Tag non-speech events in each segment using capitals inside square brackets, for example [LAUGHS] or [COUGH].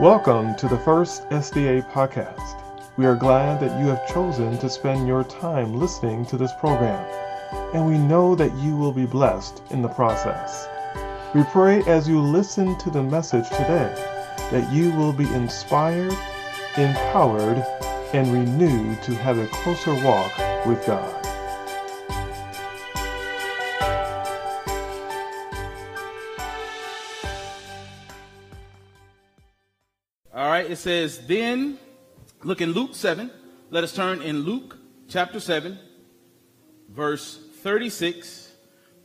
Welcome to the first SDA podcast. We are glad that you have chosen to spend your time listening to this program, and we know that you will be blessed in the process. We pray as you listen to the message today that you will be inspired, empowered, and renewed to have a closer walk with God. It says, then, look in Luke 7. Let us turn in Luke chapter 7, verse 36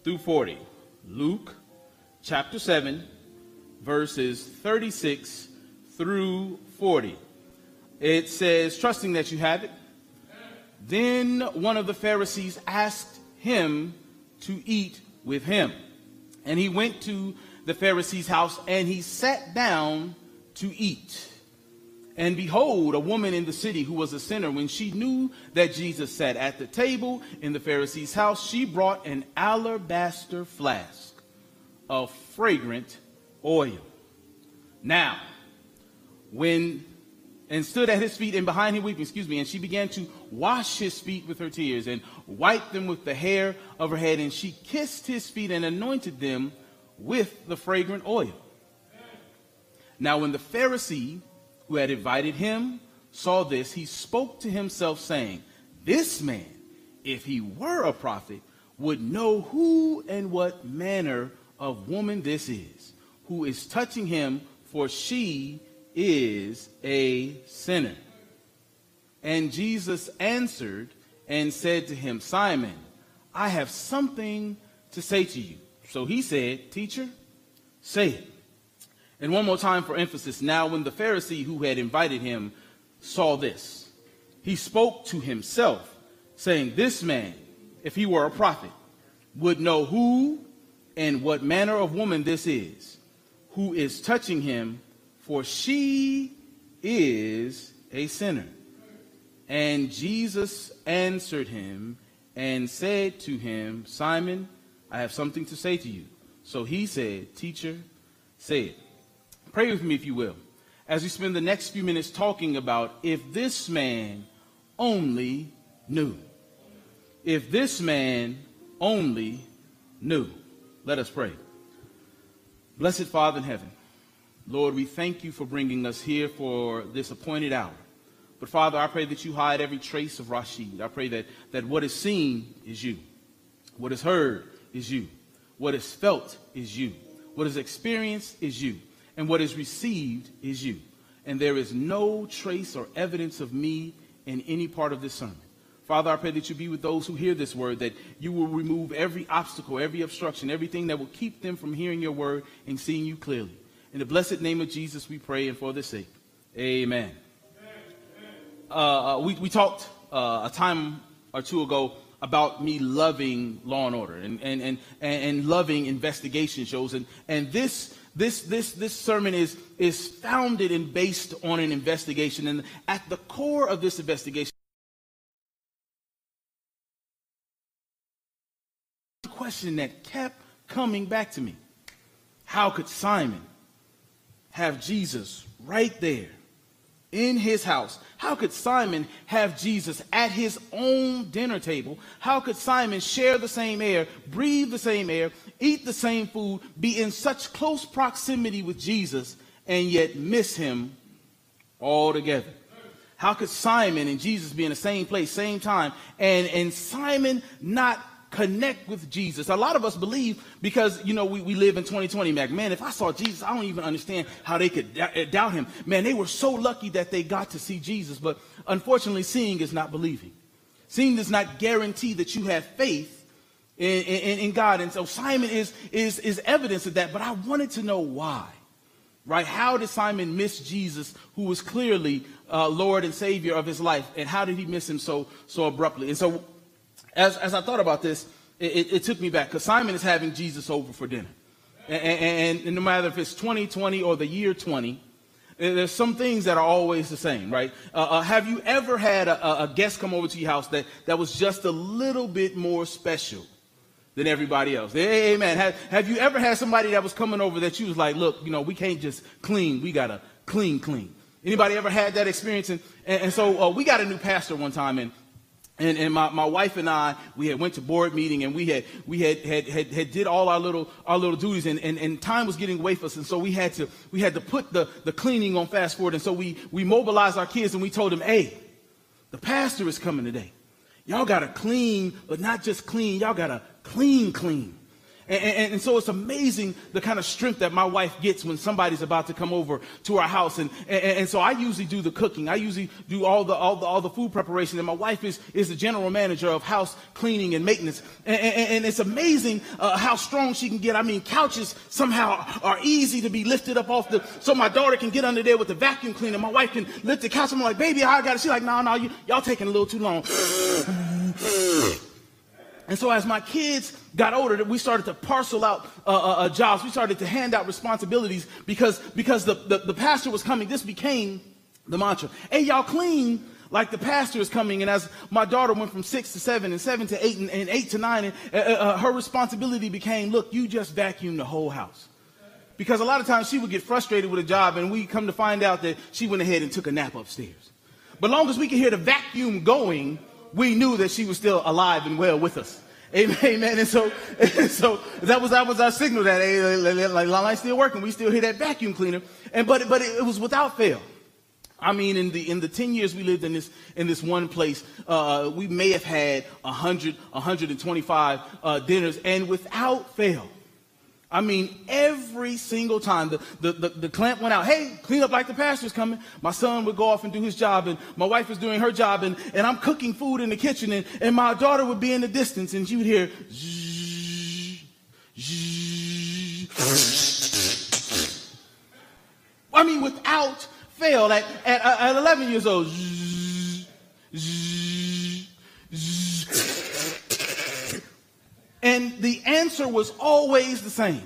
through 40. Luke chapter 7, verses 36 through 40. It says, trusting that you have it. Then one of the Pharisees asked him to eat with him. And he went to the Pharisee's house and he sat down to eat. And behold, a woman in the city who was a sinner, when she knew that Jesus sat at the table in the Pharisee's house, she brought an alabaster flask of fragrant oil. Now, when and stood at his feet and behind him weeping, excuse me, and she began to wash his feet with her tears and wipe them with the hair of her head, and she kissed his feet and anointed them with the fragrant oil. Now, when the Pharisee who had invited him saw this, he spoke to himself, saying, This man, if he were a prophet, would know who and what manner of woman this is, who is touching him, for she is a sinner. And Jesus answered and said to him, Simon, I have something to say to you. So he said, Teacher, say it. And one more time for emphasis. Now, when the Pharisee who had invited him saw this, he spoke to himself, saying, This man, if he were a prophet, would know who and what manner of woman this is, who is touching him, for she is a sinner. And Jesus answered him and said to him, Simon, I have something to say to you. So he said, Teacher, say it. Pray with me, if you will, as we spend the next few minutes talking about if this man only knew. If this man only knew. Let us pray. Blessed Father in heaven, Lord, we thank you for bringing us here for this appointed hour. But Father, I pray that you hide every trace of Rashid. I pray that, that what is seen is you. What is heard is you. What is felt is you. What is experienced is you. And what is received is you. And there is no trace or evidence of me in any part of this sermon. Father, I pray that you be with those who hear this word, that you will remove every obstacle, every obstruction, everything that will keep them from hearing your word and seeing you clearly. In the blessed name of Jesus, we pray, and for the sake. Amen. Uh, we, we talked uh, a time or two ago about me loving Law and Order and, and, and, and loving investigation shows. And, and this, this, this, this sermon is, is founded and based on an investigation. And at the core of this investigation, the question that kept coming back to me how could Simon have Jesus right there in his house? How could Simon have Jesus at his own dinner table? How could Simon share the same air, breathe the same air, eat the same food, be in such close proximity with Jesus, and yet miss him altogether? How could Simon and Jesus be in the same place, same time, and, and Simon not connect with Jesus. A lot of us believe because, you know, we, we live in 2020, Mac. Man, if I saw Jesus, I don't even understand how they could uh, doubt him. Man, they were so lucky that they got to see Jesus. But unfortunately, seeing is not believing. Seeing does not guarantee that you have faith in, in, in God. And so Simon is, is, is evidence of that. But I wanted to know why. Right? How did Simon miss Jesus, who was clearly uh, Lord and Savior of his life? And how did he miss him so, so abruptly? And so as, as I thought about this, it, it, it took me back because Simon is having Jesus over for dinner. And, and, and, no matter if it's 2020 or the year 20, there's some things that are always the same, right? Uh, uh, have you ever had a, a, guest come over to your house that, that was just a little bit more special than everybody else? Amen. Have, have you ever had somebody that was coming over that you was like, look, you know, we can't just clean, we got to clean, clean. Anybody ever had that experience? And, and, and so uh, we got a new pastor one time, and and, and my, my wife and I, we had went to board meeting and we had we had had, had, had did all our little our little duties and, and, and time was getting away from us and so we had to we had to put the, the cleaning on fast forward and so we we mobilized our kids and we told them, hey, the pastor is coming today. Y'all gotta clean, but not just clean, y'all gotta clean clean. And, and, and, so it's amazing the kind of strength that my wife gets when somebody's about to come over to our house. And, and, and, so I usually do the cooking. I usually do all the, all the, all the food preparation. And my wife is, is the general manager of house cleaning and maintenance. And, it's amazing uh, how strong she can get. I mean, couches somehow are easy to be lifted up off the, so my daughter can get under there with the vacuum cleaner. My wife can lift the couch. I'm like, baby, I got it. She's like, no, no, y'all taking a little too long. [SIGHS] [LAUGHS] And so as my kids got older, we started to parcel out uh, uh, uh, jobs. We started to hand out responsibilities because, because the, the, the pastor was coming. This became the mantra. Hey, y'all clean like the pastor is coming. And as my daughter went from six to seven and seven to eight and, and eight to nine, and, uh, uh, uh her responsibility became, look, you just vacuum the whole house. Because a lot of times she would get frustrated with a job and we come to find out that she went ahead and took a nap upstairs. But long as we could hear the vacuum going, we knew that she was still alive and well with us. Amen, amen. And so, and so that was that was our signal that hey, like Lala's still working. We still hear that vacuum cleaner. And but but it, it was without fail. I mean, in the in the ten years we lived in this in this one place, uh, we may have had 100, 125 uh, dinners, and without fail, I mean, every single time the, the, the, the, clamp went out, hey, clean up like the pastor's coming. My son would go off and do his job, and my wife was doing her job, and, and I'm cooking food in the kitchen, and, and my daughter would be in the distance, and she would hear, zzz. I mean, without fail, at, at, uh, at 11 years old, and the answer was always the same.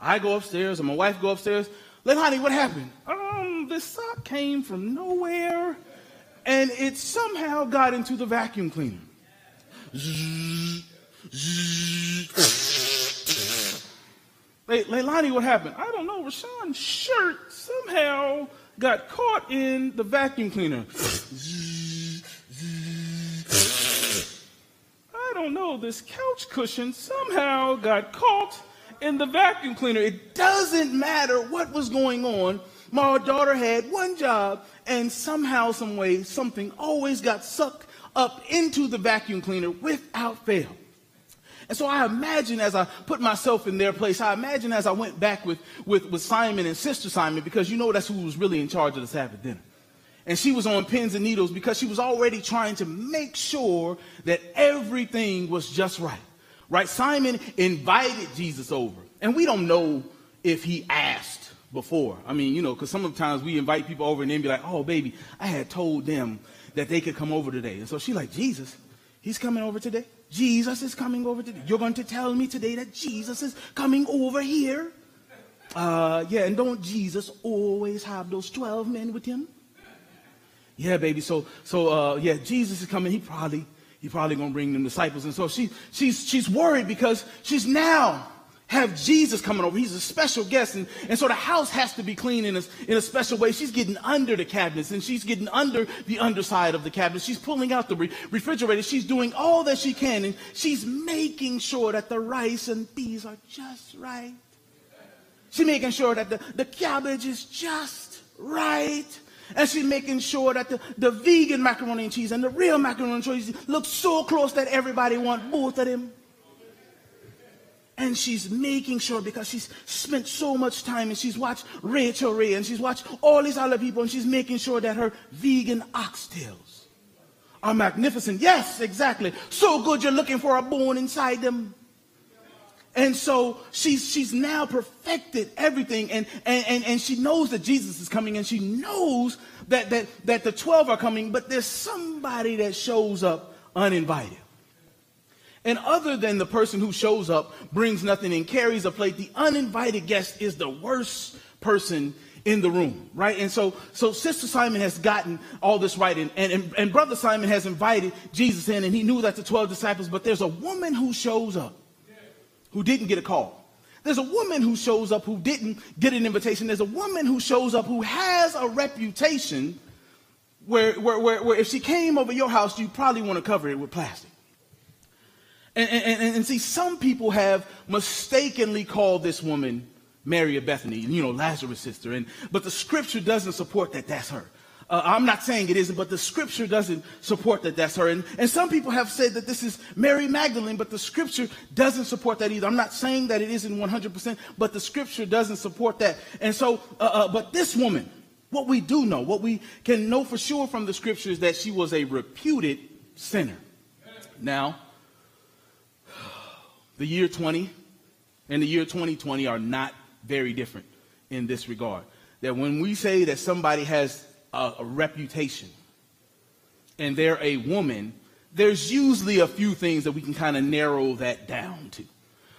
I go upstairs, and my wife go upstairs. Leilani, what happened? Um, this sock came from nowhere, and it somehow got into the vacuum cleaner. Leilani, what happened? I don't know. Rashawn's shirt somehow got caught in the vacuum cleaner. Don't know, this couch cushion somehow got caught in the vacuum cleaner. It doesn't matter what was going on. My daughter had one job, and somehow, some way, something always got sucked up into the vacuum cleaner without fail. And so I imagine as I put myself in their place, I imagine as I went back with, with, with Simon and Sister Simon, because you know that's who was really in charge of the Sabbath dinner and she was on pins and needles because she was already trying to make sure that everything was just right. Right? Simon invited Jesus over. And we don't know if he asked before. I mean, you know, because sometimes we invite people over and then be like, oh, baby, I had told them that they could come over today. And so she's like, Jesus, he's coming over today. Jesus is coming over today. You're going to tell me today that Jesus is coming over here? Uh, yeah, and don't Jesus always have those 12 men with him? Yeah, baby. So, so, uh, yeah, Jesus is coming. He probably, he probably gonna bring them disciples. And so she, she's, she's worried because she's now have Jesus coming over. He's a special guest. And, and so the house has to be clean in a, in a special way. She's getting under the cabinets and she's getting under the underside of the cabinets. She's pulling out the re- refrigerator. She's doing all that she can. And she's making sure that the rice and peas are just right. She's making sure that the, the cabbage is just right. And she's making sure that the, the vegan macaroni and cheese and the real macaroni and cheese look so close that everybody want both of them. And she's making sure because she's spent so much time and she's watched Rachael Ray and she's watched all these other people and she's making sure that her vegan oxtails are magnificent. Yes, exactly. So good you're looking for a bone inside them. And so she's, she's now perfected everything and, and, and, and she knows that Jesus is coming and she knows that, that, that the 12 are coming, but there's somebody that shows up uninvited. And other than the person who shows up, brings nothing and carries a plate, the uninvited guest is the worst person in the room, right? And so, so Sister Simon has gotten all this right, and, and, and Brother Simon has invited Jesus in, and he knew that the 12 disciples, but there's a woman who shows up who didn't get a call. There's a woman who shows up who didn't get an invitation. There's a woman who shows up who has a reputation where, where, where, where if she came over your house, you probably want to cover it with plastic. And, and, and, see, some people have mistakenly called this woman Mary of Bethany, you know, Lazarus' sister. And, but the scripture doesn't support that that's her. Uh, I'm not saying it isn't, but the scripture doesn't support that that's her. And, and some people have said that this is Mary Magdalene, but the scripture doesn't support that either. I'm not saying that it isn't 100%, but the scripture doesn't support that. And so, uh, uh, but this woman, what we do know, what we can know for sure from the scripture is that she was a reputed sinner. Now, the year 20 and the year 2020 are not very different in this regard. That when we say that somebody has a, a reputation and they're a woman, there's usually a few things that we can kind of narrow that down to,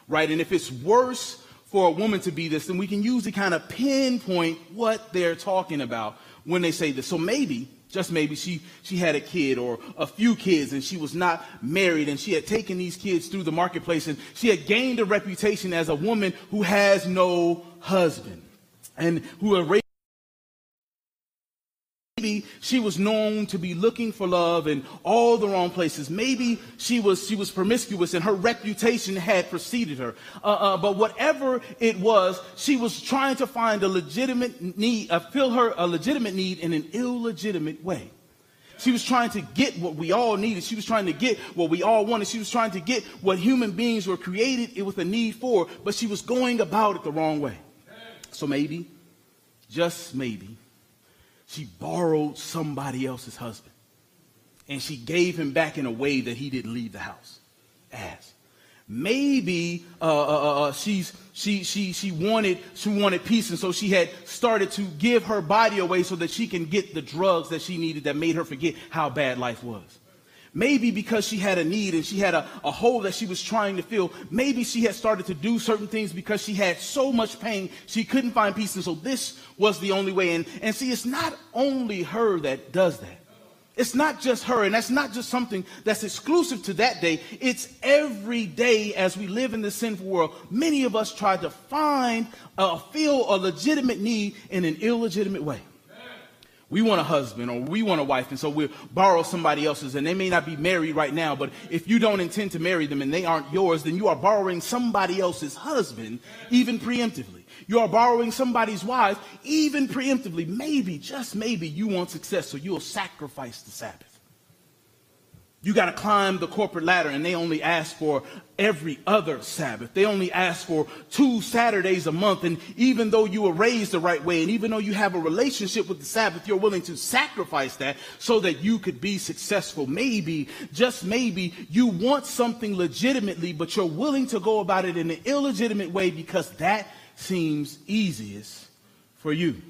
right? And if it's worse for a woman to be this, then we can usually kind of pinpoint what they're talking about when they say this. So maybe, just maybe, she, she had a kid or a few kids and she was not married and she had taken these kids through the marketplace and she had gained a reputation as a woman who has no husband and who raised Maybe she was known to be looking for love in all the wrong places. Maybe she was she was promiscuous and her reputation had preceded her. Uh, uh, but whatever it was, she was trying to find a legitimate need, uh, fill her a legitimate need in an illegitimate way. She was trying to get what we all needed. She was trying to get what we all wanted. She was trying to get what human beings were created it with a need for, but she was going about it the wrong way. So maybe, just maybe, she borrowed somebody else's husband. And she gave him back in a way that he didn't leave the house as. Maybe uh, uh, uh, uh, she's, she, she, she, wanted, she wanted peace, and so she had started to give her body away so that she can get the drugs that she needed that made her forget how bad life was. Maybe because she had a need and she had a, a hole that she was trying to fill. Maybe she had started to do certain things because she had so much pain she couldn't find peace. And so this was the only way. And, and see, it's not only her that does that. It's not just her, and that's not just something that's exclusive to that day. It's every day as we live in this sinful world. Many of us try to find, uh, feel a legitimate need in an illegitimate way we want a husband or we want a wife, and so we'll borrow somebody else's, and they may not be married right now, but if you don't intend to marry them and they aren't yours, then you are borrowing somebody else's husband, even preemptively. You are borrowing somebody's wife, even preemptively. Maybe, just maybe, you want success, so you'll sacrifice the Sabbath. You got to climb the corporate ladder, and they only ask for every other Sabbath. They only ask for two Saturdays a month. And even though you were raised the right way, and even though you have a relationship with the Sabbath, you're willing to sacrifice that so that you could be successful. Maybe, just maybe, you want something legitimately, but you're willing to go about it in an illegitimate way because that seems easiest for you.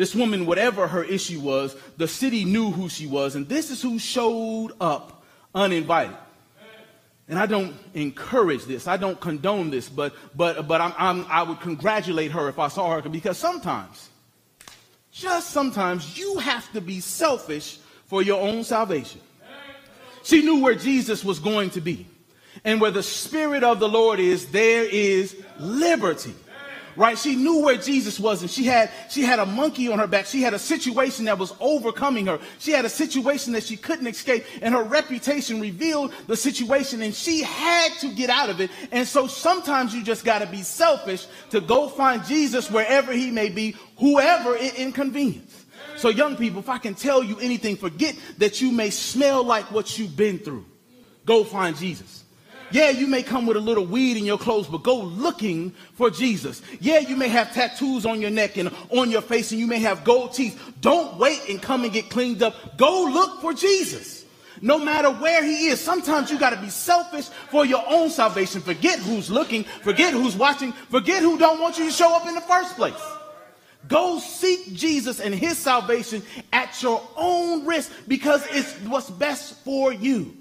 This woman, whatever her issue was, the city knew who she was, and this is who showed up uninvited. And I don't encourage this. I don't condone this, but but but I'm, I'm, i would congratulate her if I saw her because sometimes, just sometimes, you have to be selfish for your own salvation. She knew where Jesus was going to be, and where the Spirit of the Lord is, there is liberty right? She knew where Jesus was and she had, she had a monkey on her back. She had a situation that was overcoming her. She had a situation that she couldn't escape and her reputation revealed the situation and she had to get out of it. And so sometimes you just got to be selfish to go find Jesus wherever he may be, whoever it inconvenience. So young people, if I can tell you anything, forget that you may smell like what you've been through. Go find Jesus. Yeah, you may come with a little weed in your clothes, but go looking for Jesus. Yeah, you may have tattoos on your neck and on your face, and you may have gold teeth. Don't wait and come and get cleaned up. Go look for Jesus. No matter where he is, sometimes you got to be selfish for your own salvation. Forget who's looking, forget who's watching, forget who don't want you to show up in the first place. Go seek Jesus and his salvation at your own risk because it's what's best for you.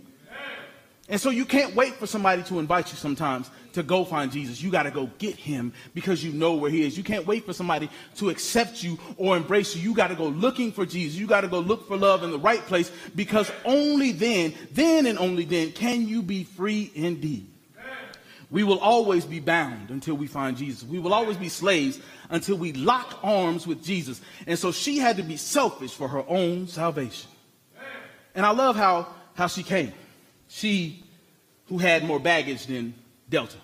And so you can't wait for somebody to invite you sometimes to go find Jesus. You got to go get him because you know where he is. You can't wait for somebody to accept you or embrace you. You got to go looking for Jesus. You got to go look for love in the right place because only then, then and only then can you be free indeed. We will always be bound until we find Jesus. We will always be slaves until we lock arms with Jesus. And so she had to be selfish for her own salvation. And I love how, how she came. She who had more baggage than Delta.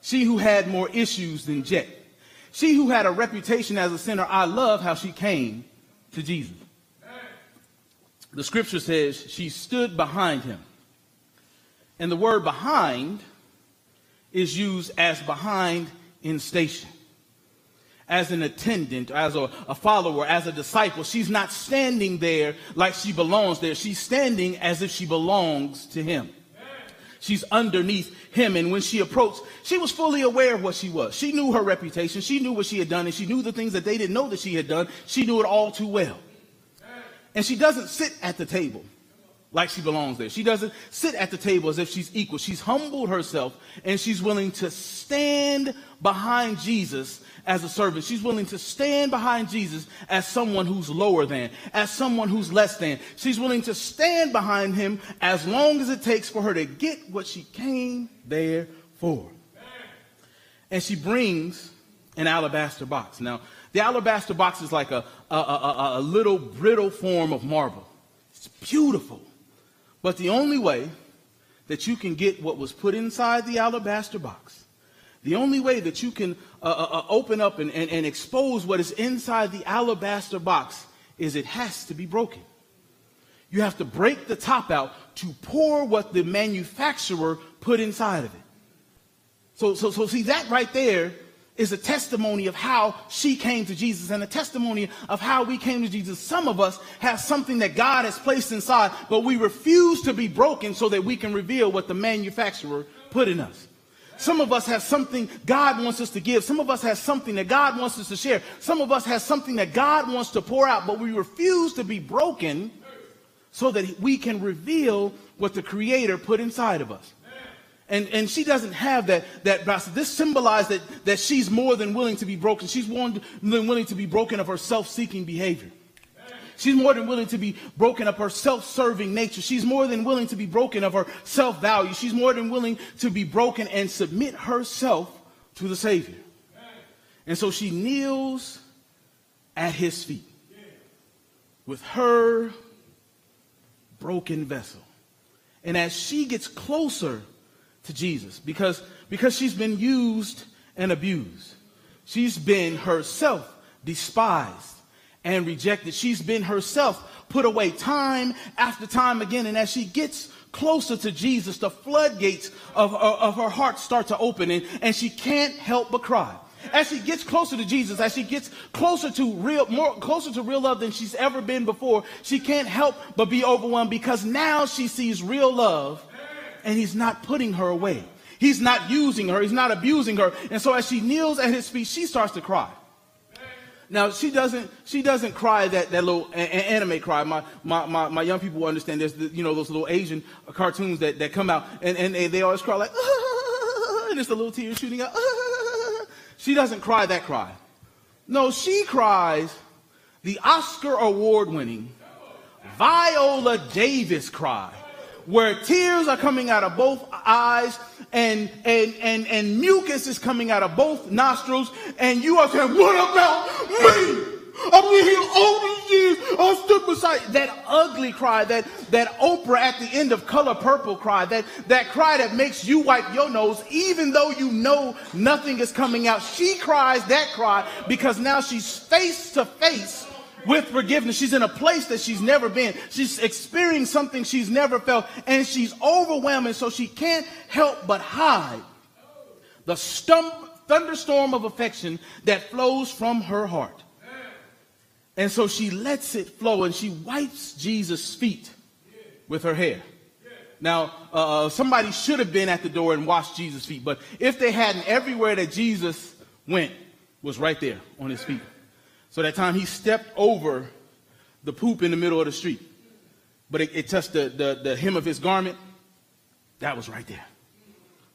She who had more issues than Jet. She who had a reputation as a sinner. I love how she came to Jesus. The scripture says she stood behind him. And the word behind is used as behind in station. As an attendant, as a, a, follower, as a disciple. She's not standing there like she belongs there. She's standing as if she belongs to him. She's underneath him. And when she approached, she was fully aware of what she was. She knew her reputation. She knew what she had done. And she knew the things that they didn't know that she had done. She knew it all too well. And she doesn't sit at the table like she belongs there. She doesn't sit at the table as if she's equal. She's humbled herself and she's willing to stand behind Jesus as a servant. She's willing to stand behind Jesus as someone who's lower than, as someone who's less than. She's willing to stand behind him as long as it takes for her to get what she came there for. And she brings an alabaster box. Now, the alabaster box is like a, a, a, a little brittle form of marble. It's beautiful. But the only way that you can get what was put inside the alabaster box, the only way that you can uh, uh, uh, open up and, and, and expose what is inside the alabaster box is it has to be broken. You have to break the top out to pour what the manufacturer put inside of it. So, so, so see that right there is a testimony of how she came to Jesus and a testimony of how we came to Jesus. Some of us have something that God has placed inside, but we refuse to be broken so that we can reveal what the manufacturer put in us. Some of us have something God wants us to give. Some of us have something that God wants us to share. Some of us have something that God wants to pour out, but we refuse to be broken so that we can reveal what the Creator put inside of us. And, and she doesn't have that, that This symbolizes that, that she's more than willing to be broken. She's more than willing to be broken of her self-seeking behavior. She's more than willing to be broken of her self-serving nature. She's more than willing to be broken of her self-value. She's more than willing to be broken and submit herself to the Savior. And so she kneels at his feet with her broken vessel. And as she gets closer to Jesus because, because she's been used and abused. She's been herself despised and rejected. She's been herself put away time after time again. And as she gets closer to Jesus, the floodgates of, of, of her heart start to open and, and she can't help but cry. As she gets closer to Jesus, as she gets closer to real, more closer to real love than she's ever been before, she can't help but be overwhelmed because now she sees real love and he's not putting her away. He's not using her. He's not abusing her. And so as she kneels at his feet, she starts to cry. Now she doesn't. She doesn't cry that, that little a, anime cry. My, my, my, my young people understand. There's the, you know those little Asian cartoons that, that come out and, and they, they always cry like ah, [LAUGHS] and it's a little tear shooting out. Ah. [LAUGHS] She doesn't cry that cry. No, she cries the Oscar award winning Viola Davis cry where tears are coming out of both eyes and, and, and, and mucus is coming out of both nostrils, and you are saying, What about me? I've been here all these years. I stood beside that ugly cry, that, that Oprah at the end of Color Purple cry, that, that cry that makes you wipe your nose, even though you know nothing is coming out. She cries that cry because now she's face to face with forgiveness. She's in a place that she's never been. She's experiencing something she's never felt, and she's overwhelmed, and so she can't help but hide the stump, thunderstorm of affection that flows from her heart. And so she lets it flow, and she wipes Jesus' feet with her hair. Now, uh, somebody should have been at the door and washed Jesus' feet, but if they hadn't, everywhere that Jesus went was right there on his feet. So that time he stepped over the poop in the middle of the street, but it, it touched the, the, the hem of his garment, that was right there.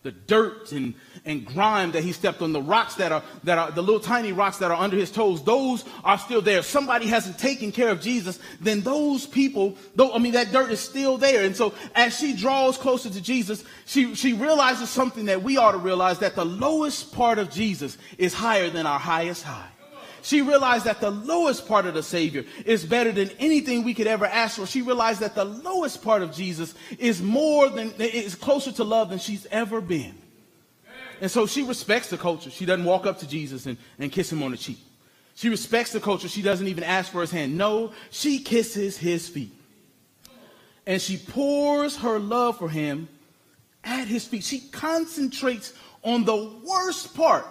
the dirt and, and grime that he stepped on, the rocks that are, that are, the little tiny rocks that are under his toes, those are still there. Somebody hasn't taken care of Jesus, then those people, though, I mean, that dirt is still there. And so as she draws closer to Jesus, she, she realizes something that we ought to realize that the lowest part of Jesus is higher than our highest high. She realized that the lowest part of the Savior is better than anything we could ever ask for. She realized that the lowest part of Jesus is more than, is closer to love than she's ever been. And so she respects the culture. She doesn't walk up to Jesus and, and kiss him on the cheek. She respects the culture. She doesn't even ask for his hand. No, she kisses his feet. And she pours her love for him at his feet. She concentrates on the worst part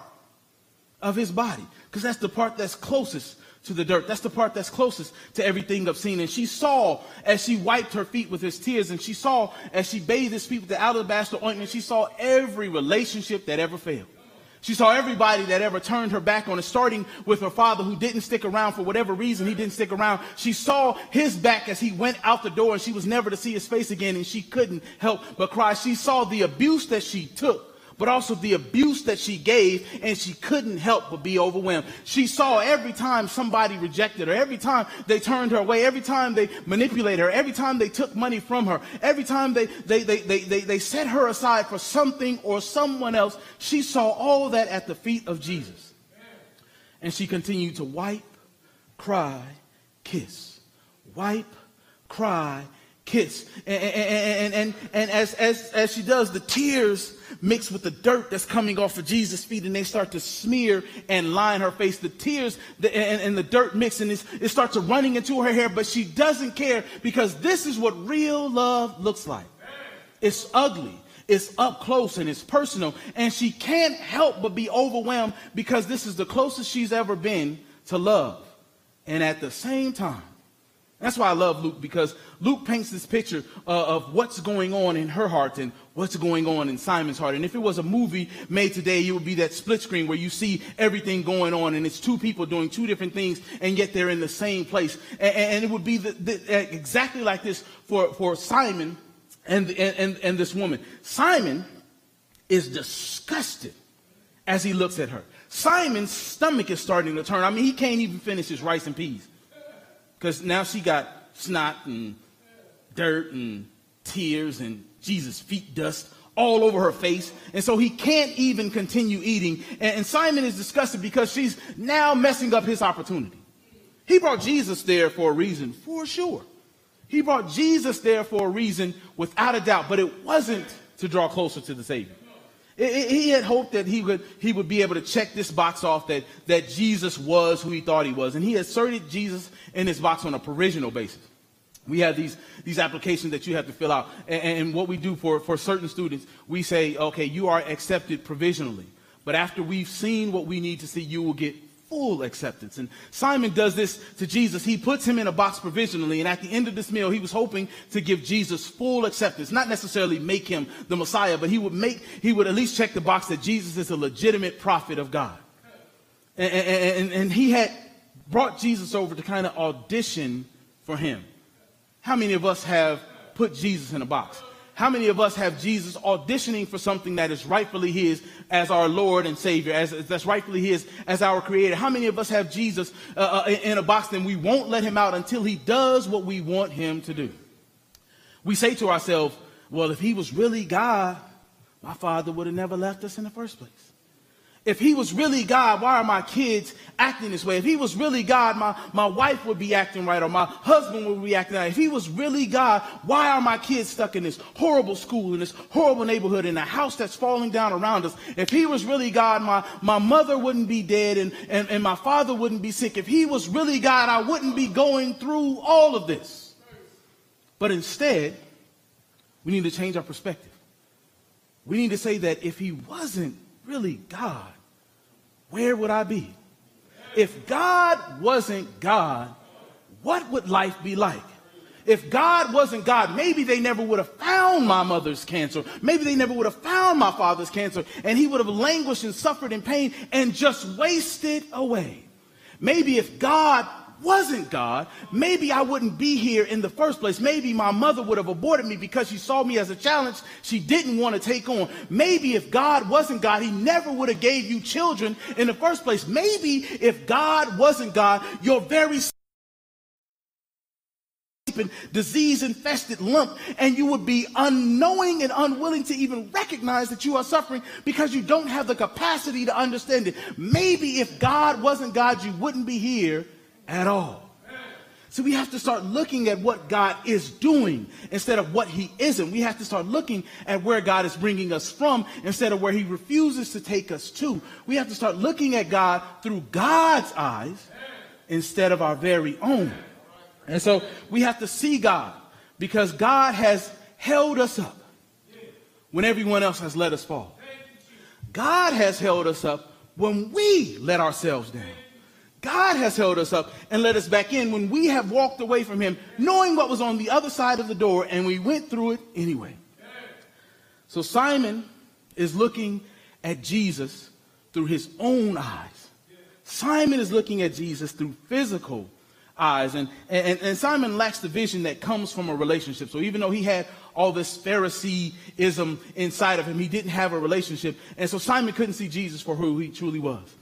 of his body because that's the part that's closest to the dirt. That's the part that's closest to everything obscene. And she saw as she wiped her feet with his tears, and she saw as she bathed his feet with the alabaster ointment, she saw every relationship that ever failed. She saw everybody that ever turned her back on it, starting with her father who didn't stick around for whatever reason. He didn't stick around. She saw his back as he went out the door and she was never to see his face again and she couldn't help but cry. She saw the abuse that she took but also the abuse that she gave, and she couldn't help but be overwhelmed. She saw every time somebody rejected her, every time they turned her away, every time they manipulated her, every time they took money from her, every time they, they, they, they, they, they set her aside for something or someone else, she saw all that at the feet of Jesus. And she continued to wipe, cry, kiss. Wipe, cry, kiss. And, and, and, and, as, as, as she does, the tears mix with the dirt that's coming off of Jesus' feet, and they start to smear and line her face. The tears the, and, and, the dirt mix, and it starts running into her hair, but she doesn't care because this is what real love looks like. It's ugly. It's up close and it's personal. And she can't help but be overwhelmed because this is the closest she's ever been to love. And at the same time, that's why I love Luke because Luke paints this picture uh, of what's going on in her heart and what's going on in Simon's heart. And if it was a movie made today, it would be that split screen where you see everything going on and it's two people doing two different things and yet they're in the same place. And, and it would be the, the, exactly like this for, for Simon and, and, and this woman. Simon is disgusted as he looks at her. Simon's stomach is starting to turn. I mean, he can't even finish his rice and peas. Because now she got snot and dirt and tears and Jesus' feet dust all over her face. And so he can't even continue eating. And, and Simon is disgusted because she's now messing up his opportunity. He brought Jesus there for a reason, for sure. He brought Jesus there for a reason, without a doubt, but it wasn't to draw closer to the Savior. He had hoped that he would, he would be able to check this box off that, that Jesus was who he thought he was. And he asserted Jesus in this box on a provisional basis. We have these, these applications that you have to fill out. And, and what we do for, for certain students, we say, okay, you are accepted provisionally. But after we've seen what we need to see, you will get full acceptance. And Simon does this to Jesus. He puts him in a box provisionally. And at the end of this meal, he was hoping to give Jesus full acceptance, not necessarily make him the Messiah, but he would make, he would at least check the box that Jesus is a legitimate prophet of God. And, and, and he had brought Jesus over to kind of audition for him. How many of us have put Jesus in a box? How many of us have Jesus auditioning for something that is rightfully his as our Lord and Savior, as that's rightfully his as our Creator? How many of us have Jesus uh, uh, in a box and we won't let him out until he does what we want him to do? We say to ourselves, well, if he was really God, my father would have never left us in the first place. If he was really God, why are my kids acting this way? If he was really God, my, my wife would be acting right or my husband would be acting right. If he was really God, why are my kids stuck in this horrible school, in this horrible neighborhood, in a house that's falling down around us? If he was really God, my, my mother wouldn't be dead and, and, and my father wouldn't be sick. If he was really God, I wouldn't be going through all of this. But instead, we need to change our perspective. We need to say that if he wasn't really God, where would I be? If God wasn't God, what would life be like? If God wasn't God, maybe they never would have found my mother's cancer. Maybe they never would have found my father's cancer, and he would have languished and suffered in pain and just wasted away. Maybe if God wasn't God, maybe I wouldn't be here in the first place. Maybe my mother would have aborted me because she saw me as a challenge she didn't want to take on. Maybe if God wasn't God, he never would have gave you children in the first place. Maybe if God wasn't God, your very disease infested lump, and you would be unknowing and unwilling to even recognize that you are suffering because you don't have the capacity to understand it. Maybe if God wasn't God, you wouldn't be here at all. So we have to start looking at what God is doing instead of what he isn't. We have to start looking at where God is bringing us from instead of where he refuses to take us to. We have to start looking at God through God's eyes instead of our very own. And so we have to see God because God has held us up when everyone else has let us fall. God has held us up when we let ourselves down. God has held us up and let us back in when we have walked away from Him, knowing what was on the other side of the door, and we went through it anyway. So Simon is looking at Jesus through his own eyes. Simon is looking at Jesus through physical eyes. And, and, and Simon lacks the vision that comes from a relationship. So even though he had all this Phariseeism inside of him, he didn't have a relationship. And so Simon couldn't see Jesus for who he truly was.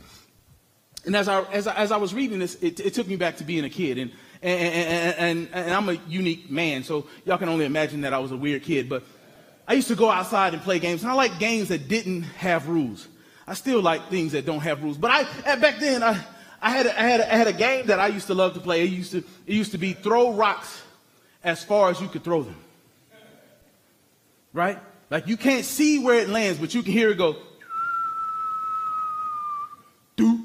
And as I, as I, as I was reading this, it, it took me back to being a kid. And, and, and, and, I'm a unique man, so y'all can only imagine that I was a weird kid. But I used to go outside and play games, and I like games that didn't have rules. I still like things that don't have rules. But I, back then, I, I had a, I had a, I had a game that I used to love to play. It used to, it used to be throw rocks as far as you could throw them. Right? Like you can't see where it lands, but you can hear it go. Do.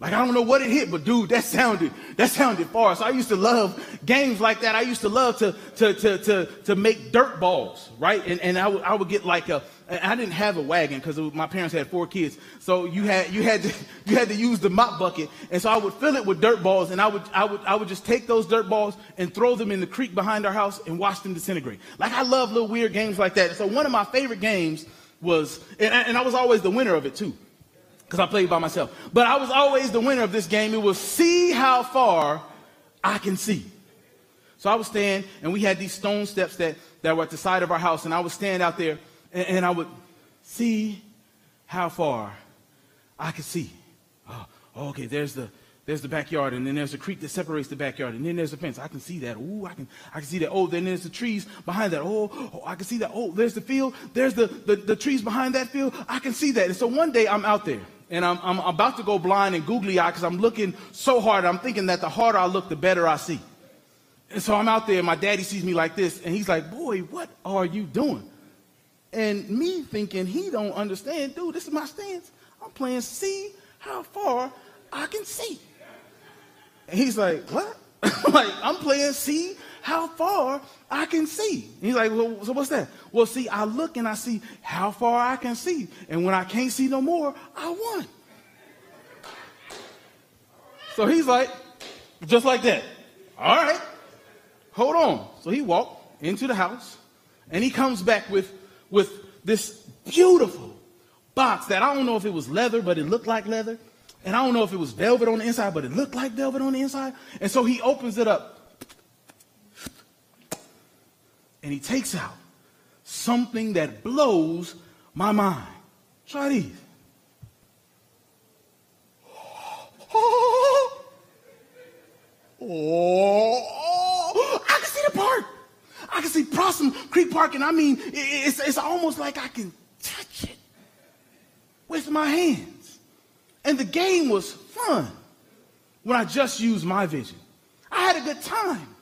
Like I don't know what it hit, but dude, that sounded that sounded far. So I used to love games like that. I used to love to to to to, to make dirt balls, right? And and I would I would get like a I didn't have a wagon because my parents had four kids. So you had you had to [LAUGHS] you had to use the mop bucket, and so I would fill it with dirt balls, and I would I would I would just take those dirt balls and throw them in the creek behind our house and watch them disintegrate. Like I love little weird games like that. So one of my favorite games was, and, and I was always the winner of it too, because I played by myself. But I was always the winner of this game. It was see how far I can see. So I would stand, and we had these stone steps that that were at the side of our house, and I would stand out there and, and I would see how far I could see. Oh, oh, okay, there's the there's the backyard, and then there's a creek that separates the backyard, and then there's a fence. I can see that. Ooh, I can I can see that. Oh, then there's the trees behind that. Oh, oh I can see that. Oh, there's the field. There's the, the, the trees behind that field. I can see that. And so one day I'm out there, and I'm, I'm about to go blind and googly eye because I'm looking so hard. I'm thinking that the harder I look, the better I see. And so I'm out there, and my daddy sees me like this, and he's like, boy, what are you doing? And me thinking he don't understand, dude, this is my stance. I'm playing see how far I can see. And he's like, what? [LAUGHS] like, I'm playing see how far I can see. And he's like, well, so what's that? Well, see, I look and I see how far I can see. And when I can't see no more, I won. So he's like, just like that. All right, hold on. So he walked into the house and he comes back with with this beautiful box that I don't know if it was leather, but it looked like leather. And I don't know if it was velvet on the inside, but it looked like velvet on the inside. And so he opens it up. And he takes out something that blows my mind. Try these. Oh, oh, I can see the park. I can see Possum Creek Park, and I mean, it's, it's almost like I can touch it with my hands. And the game was fun when I just used my vision. I had a good time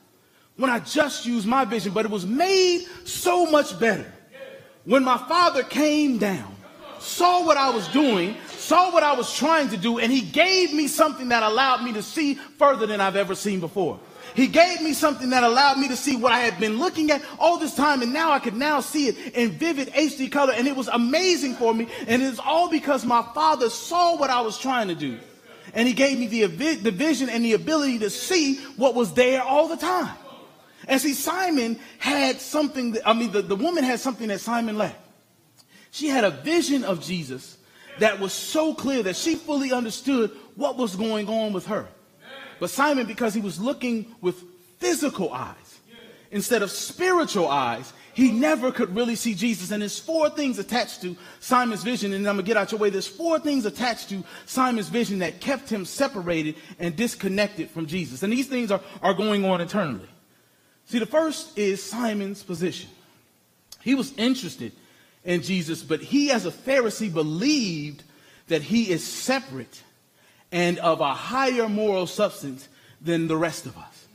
when I just used my vision, but it was made so much better when my father came down, saw what I was doing, saw what I was trying to do, and he gave me something that allowed me to see further than I've ever seen before. He gave me something that allowed me to see what I had been looking at all this time, and now I could now see it in vivid HD color, and it was amazing for me. And it's all because my father saw what I was trying to do, and he gave me the, the vision and the ability to see what was there all the time. And see, Simon had something, that, I mean, the, the woman had something that Simon lacked. She had a vision of Jesus that was so clear that she fully understood what was going on with her. But Simon, because he was looking with physical eyes instead of spiritual eyes, he never could really see Jesus. And there's four things attached to Simon's vision. And I'm to get out your way. There's four things attached to Simon's vision that kept him separated and disconnected from Jesus. And these things are, are going on internally. See, the first is Simon's position. He was interested in Jesus, but he, as a Pharisee, believed that he is separate and of a higher moral substance than the rest of us.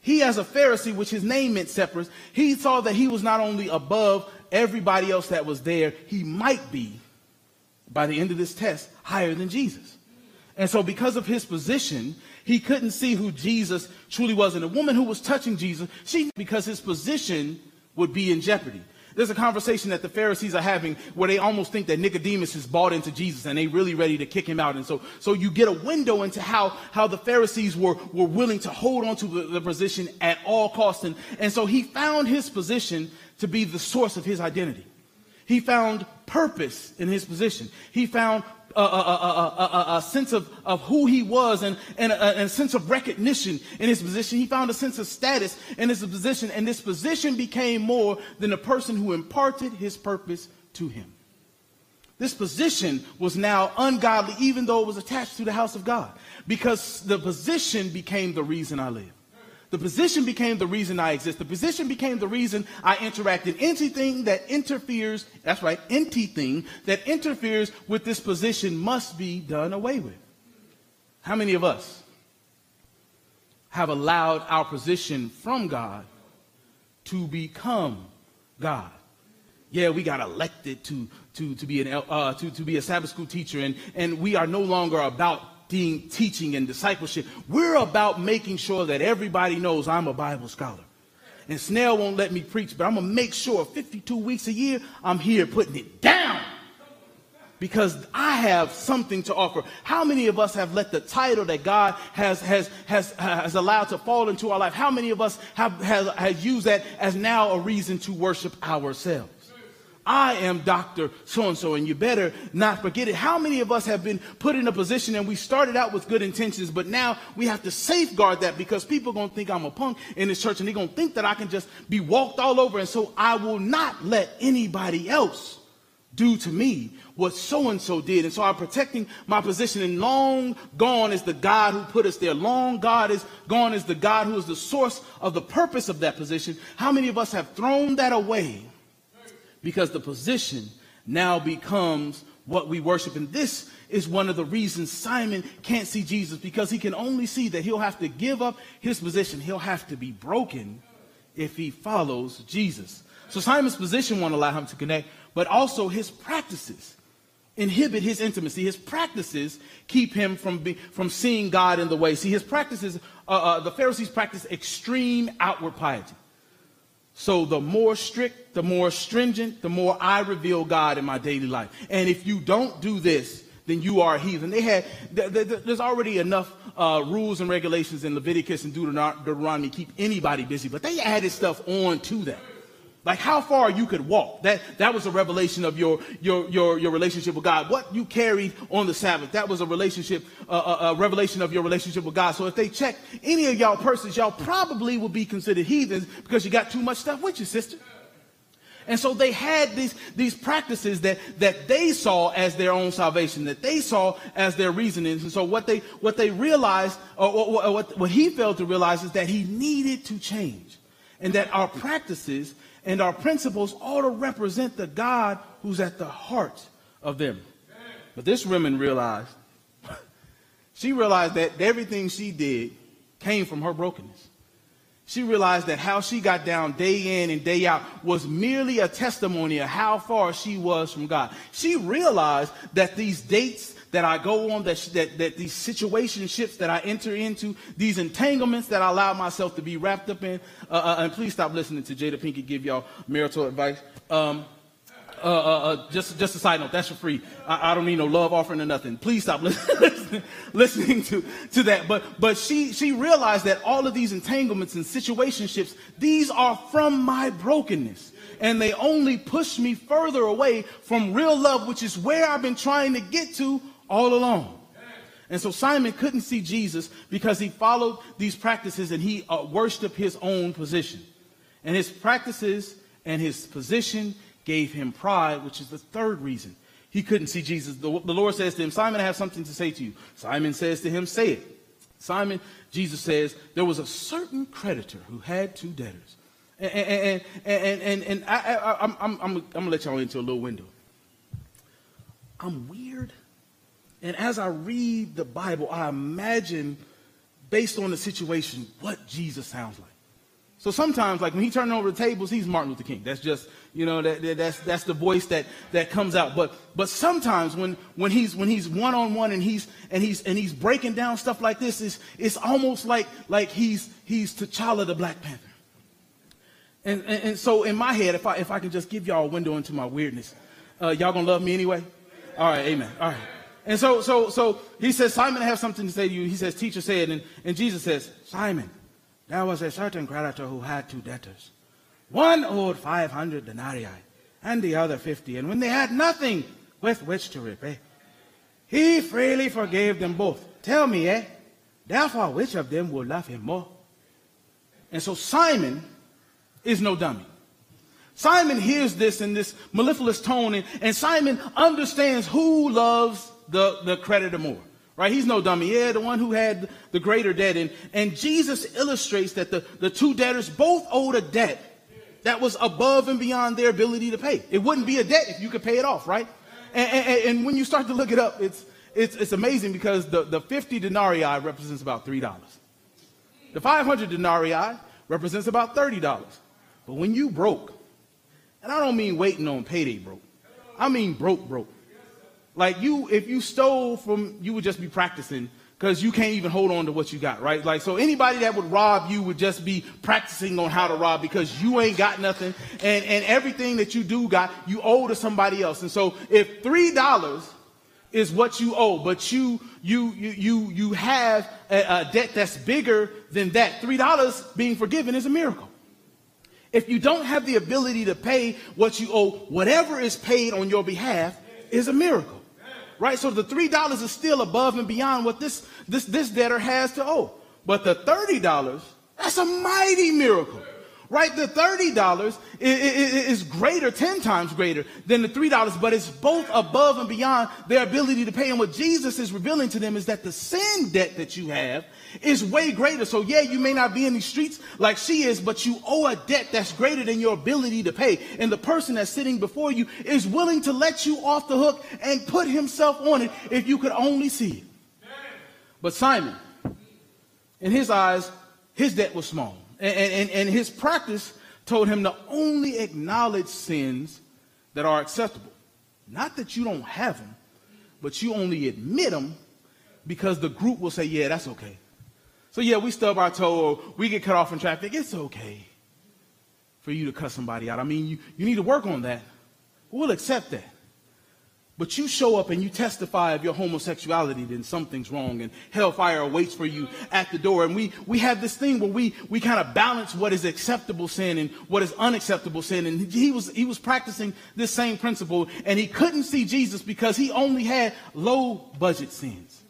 He, as a Pharisee, which his name meant separate, he saw that he was not only above everybody else that was there, he might be, by the end of this test, higher than Jesus. And so, because of his position, he couldn't see who Jesus truly was. And the woman who was touching Jesus, she, because his position would be in jeopardy. There's a conversation that the Pharisees are having where they almost think that Nicodemus is bought into Jesus and they really ready to kick him out. And so, so you get a window into how, how the Pharisees were, were willing to hold on to the, the position at all costs. And, and so he found his position to be the source of his identity. He found purpose in his position. He found a, a, a, a, sense of, of who he was and, uh, and a, sense of recognition in his position. He found a sense of status in his position, and this position became more than the person who imparted his purpose to him. This position was now ungodly, even though it was attached to the house of God, because the position became the reason I live. The position became the reason I exist. The position became the reason I interacted. anything that interferes, that's right, anything that interferes with this position must be done away with. How many of us have allowed our position from God to become God? Yeah, we got elected to, to, to, be, an, uh, to, to be a Sabbath school teacher, and, and we are no longer about teaching and discipleship. We're about making sure that everybody knows I'm a Bible scholar. And Snell won't let me preach, but I'm going to make sure 52 weeks a year, I'm here putting it down. Because I have something to offer. How many of us have let the title that God has, has, has, has allowed to fall into our life, how many of us have, have, have used that as now a reason to worship ourselves? I am Dr. So and so, and you better not forget it. How many of us have been put in a position and we started out with good intentions, but now we have to safeguard that because people are going to think I'm a punk in this church and they're going to think that I can just be walked all over. And so I will not let anybody else do to me what so and so did. And so I'm protecting my position. And long gone is the God who put us there. Long God is gone is the God who is the source of the purpose of that position. How many of us have thrown that away? Because the position now becomes what we worship. And this is one of the reasons Simon can't see Jesus because he can only see that he'll have to give up his position. He'll have to be broken if he follows Jesus. So Simon's position won't allow him to connect, but also his practices inhibit his intimacy. His practices keep him from, be, from seeing God in the way. See, his practices, uh, uh, the Pharisees practice extreme outward piety. So the more strict, the more stringent, the more I reveal God in my daily life. And if you don't do this, then you are a heathen. They had, there's already enough uh, rules and regulations in Leviticus and Deuteronomy keep anybody busy, but they added stuff on to that. Like how far you could walk. That, that was a revelation of your, your, your, your relationship with God. What you carried on the Sabbath, that was a relationship, uh, a, uh, a revelation of your relationship with God. So if they check any of y'all persons, y'all probably will be considered heathens because you got too much stuff with you, sister. And so they had these, these practices that, that they saw as their own salvation, that they saw as their reasonings. And so what they, what they realized, or, or, or what, what he failed to realize is that he needed to change. And that our practices and our principles ought to represent the God who's at the heart of them. But this woman realized, [LAUGHS] she realized that everything she did came from her brokenness. She realized that how she got down day in and day out was merely a testimony of how far she was from God. She realized that these dates that I go on, that, that, that these situationships that I enter into, these entanglements that I allow myself to be wrapped up in. Uh, uh, and please stop listening to Jada Pinkett give y'all marital advice. Um, uh, uh, uh, just, just a side note, that's for free. I, I, don't need no love offering or nothing. Please stop [LAUGHS] listening, listening to, to that. But, but she, she realized that all of these entanglements and situationships, these are from my brokenness and they only push me further away from real love, which is where I've been trying to get to all along. And so Simon couldn't see Jesus because he followed these practices and he uh, worshiped his own position. And his practices and his position gave him pride, which is the third reason he couldn't see Jesus. The, the Lord says to him, Simon, I have something to say to you. Simon says to him, Say it. Simon, Jesus says, there was a certain creditor who had two debtors. And, and, and, and, and I, am I'm, I'm, I'm going to let y'all into a little window. I'm weird. And as I read the Bible, I imagine, based on the situation, what Jesus sounds like. So sometimes, like when he turned over the tables, he's Martin Luther King. That's just, you know, that, that, that's that's the voice that that comes out. But but sometimes when when he's when he's one on one and he's and he's and he's breaking down stuff like this, is it's almost like like he's he's T'Challa the Black Panther. And, and, and so in my head, if I if I can just give y'all a window into my weirdness, uh, y'all gonna love me anyway. All right, amen. All right. And so so so he says, Simon, I have something to say to you. He says, Teacher said, and, and Jesus says, Simon. There was a certain creditor who had two debtors. One owed 500 denarii and the other 50. And when they had nothing with which to repay, he freely forgave them both. Tell me, eh? Therefore, which of them will love him more? And so Simon is no dummy. Simon hears this in this mellifluous tone, and, and Simon understands who loves the, the creditor more. Right? He's no dummy. Yeah, the one who had the greater debt. And, and Jesus illustrates that the, the two debtors both owed a debt that was above and beyond their ability to pay. It wouldn't be a debt if you could pay it off, right? And, and, and when you start to look it up, it's, it's, it's amazing because the, the 50 denarii represents about $3. The 500 denarii represents about $30. But when you broke, and I don't mean waiting on payday broke, I mean broke, broke. Like you, if you stole from, you would just be practicing because you can't even hold on to what you got, right? Like, so anybody that would rob you would just be practicing on how to rob because you ain't got nothing. And, and everything that you do got, you owe to somebody else. And so if $3 is what you owe, but you, you, you, you, you have a, a debt that's bigger than that, $3 being forgiven is a miracle. If you don't have the ability to pay what you owe, whatever is paid on your behalf is a miracle right? So the $3 is still above and beyond what this, this, this debtor has to owe. But the $30, that's a mighty miracle, right? The $30 is, greater, 10 times greater than the $3, but it's both above and beyond their ability to pay. And what Jesus is revealing to them is that the sin debt that you have is way greater. So yeah, you may not be in these streets like she is, but you owe a debt that's greater than your ability to pay. And the person that's sitting before you is willing to let you off the hook and put himself on it if you could only see it. But Simon, in his eyes, his debt was small. And, and, and his practice told him to only acknowledge sins that are acceptable. Not that you don't have them, but you only admit them because the group will say, yeah, that's okay. So yeah, we stub our toe or we get cut off in traffic. It's okay for you to cut somebody out. I mean, you, you need to work on that. We'll accept that. But you show up and you testify of your homosexuality, then something's wrong and hellfire awaits for you at the door. And we, we have this thing where we, we kind of balance what is acceptable sin and what is unacceptable sin. And he was, he was practicing this same principle and he couldn't see Jesus because he only had low budget sins.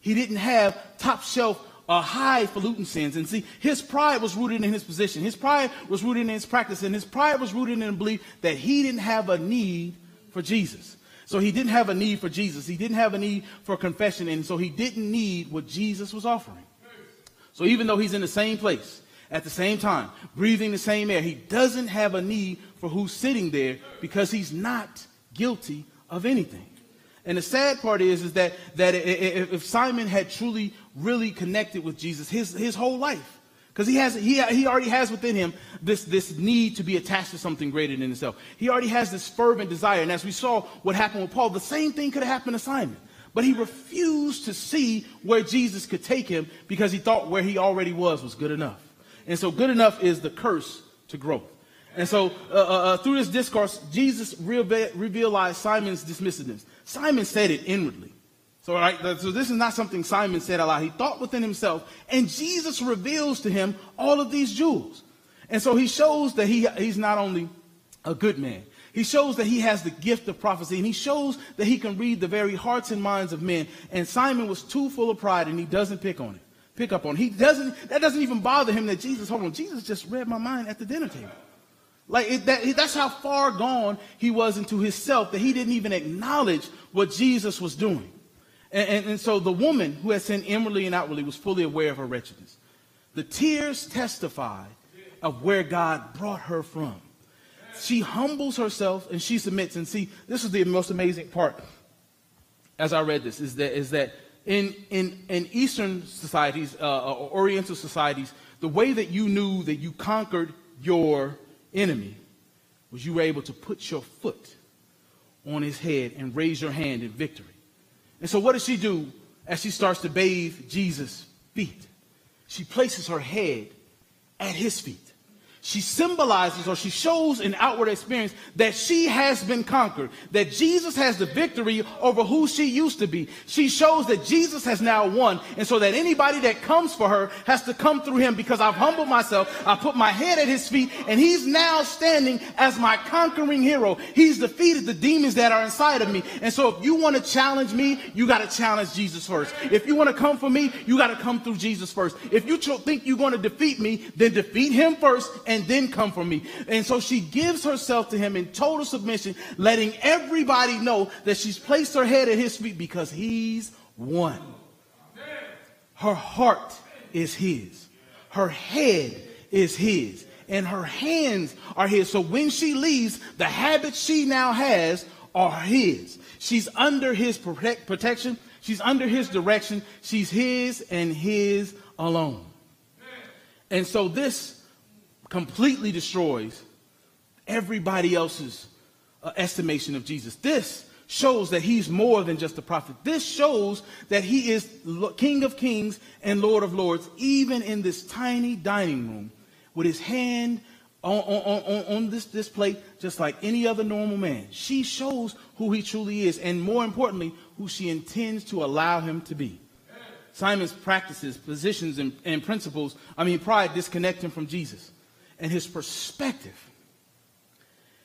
He didn't have top shelf uh, highfalutin sins. And see, his pride was rooted in his position. His pride was rooted in his practice. And his pride was rooted in the belief that he didn't have a need for Jesus. So he didn't have a need for Jesus. He didn't have a need for confession. And so he didn't need what Jesus was offering. So even though he's in the same place at the same time, breathing the same air, he doesn't have a need for who's sitting there because he's not guilty of anything. And the sad part is, is that, that if Simon had truly, really connected with Jesus his, his whole life, because he has he, he already has within him this, this need to be attached to something greater than himself. He already has this fervent desire. And as we saw what happened with Paul, the same thing could have happened to Simon. But he refused to see where Jesus could take him because he thought where he already was was good enough. And so good enough is the curse to growth. And so uh, uh, uh through this discourse, Jesus revealed Simon's dismissiveness. Simon said it inwardly. So, right, so this is not something Simon said aloud. He thought within himself, and Jesus reveals to him all of these jewels. And so he shows that he, he's not only a good man, He shows that he has the gift of prophecy, and he shows that he can read the very hearts and minds of men. And Simon was too full of pride, and he doesn't pick on it. Pick up on it. He doesn't. That doesn't even bother him that Jesus. Hold on, Jesus just read my mind at the dinner table. Like it, that, that's how far gone he was into himself that he didn't even acknowledge what Jesus was doing. And, and, and so the woman who had sinned inwardly and outwardly was fully aware of her wretchedness. The tears testify of where God brought her from. She humbles herself and she submits. And see, this is the most amazing part as I read this is that, is that in, in, in Eastern societies, uh, or Oriental societies, the way that you knew that you conquered your enemy was you were able to put your foot on his head and raise your hand in victory. And so, what does she do as she starts to bathe Jesus' feet? She places her head at his feet she symbolizes or she shows in outward experience that she has been conquered, that Jesus has the victory over who she used to be. She shows that Jesus has now won, and so that anybody that comes for her has to come through him because I've humbled myself, I put my head at his feet, and he's now standing as my conquering hero. He's defeated the demons that are inside of me. And so if you want to challenge me, you got to challenge Jesus first. If you want to come for me, you got to come through Jesus first. If you think you're going to defeat me, then defeat him first and then come for me. And so she gives herself to him in total submission, letting everybody know that she's placed her head at his feet because he's one. Her heart is his. Her head is his. And her hands are his. So when she leaves, the habits she now has are his. She's under his protect, protection. She's under his direction. She's his and his alone. And so this completely destroys everybody else's uh, estimation of Jesus. This shows that he's more than just a prophet. This shows that he is King of Kings and Lord of Lords, even in this tiny dining room with his hand on, on, on, on this, this plate, just like any other normal man. She shows who he truly is, and more importantly, who she intends to allow him to be. Simon's practices, positions, and, and principles, I mean, pride disconnect him from Jesus and his perspective,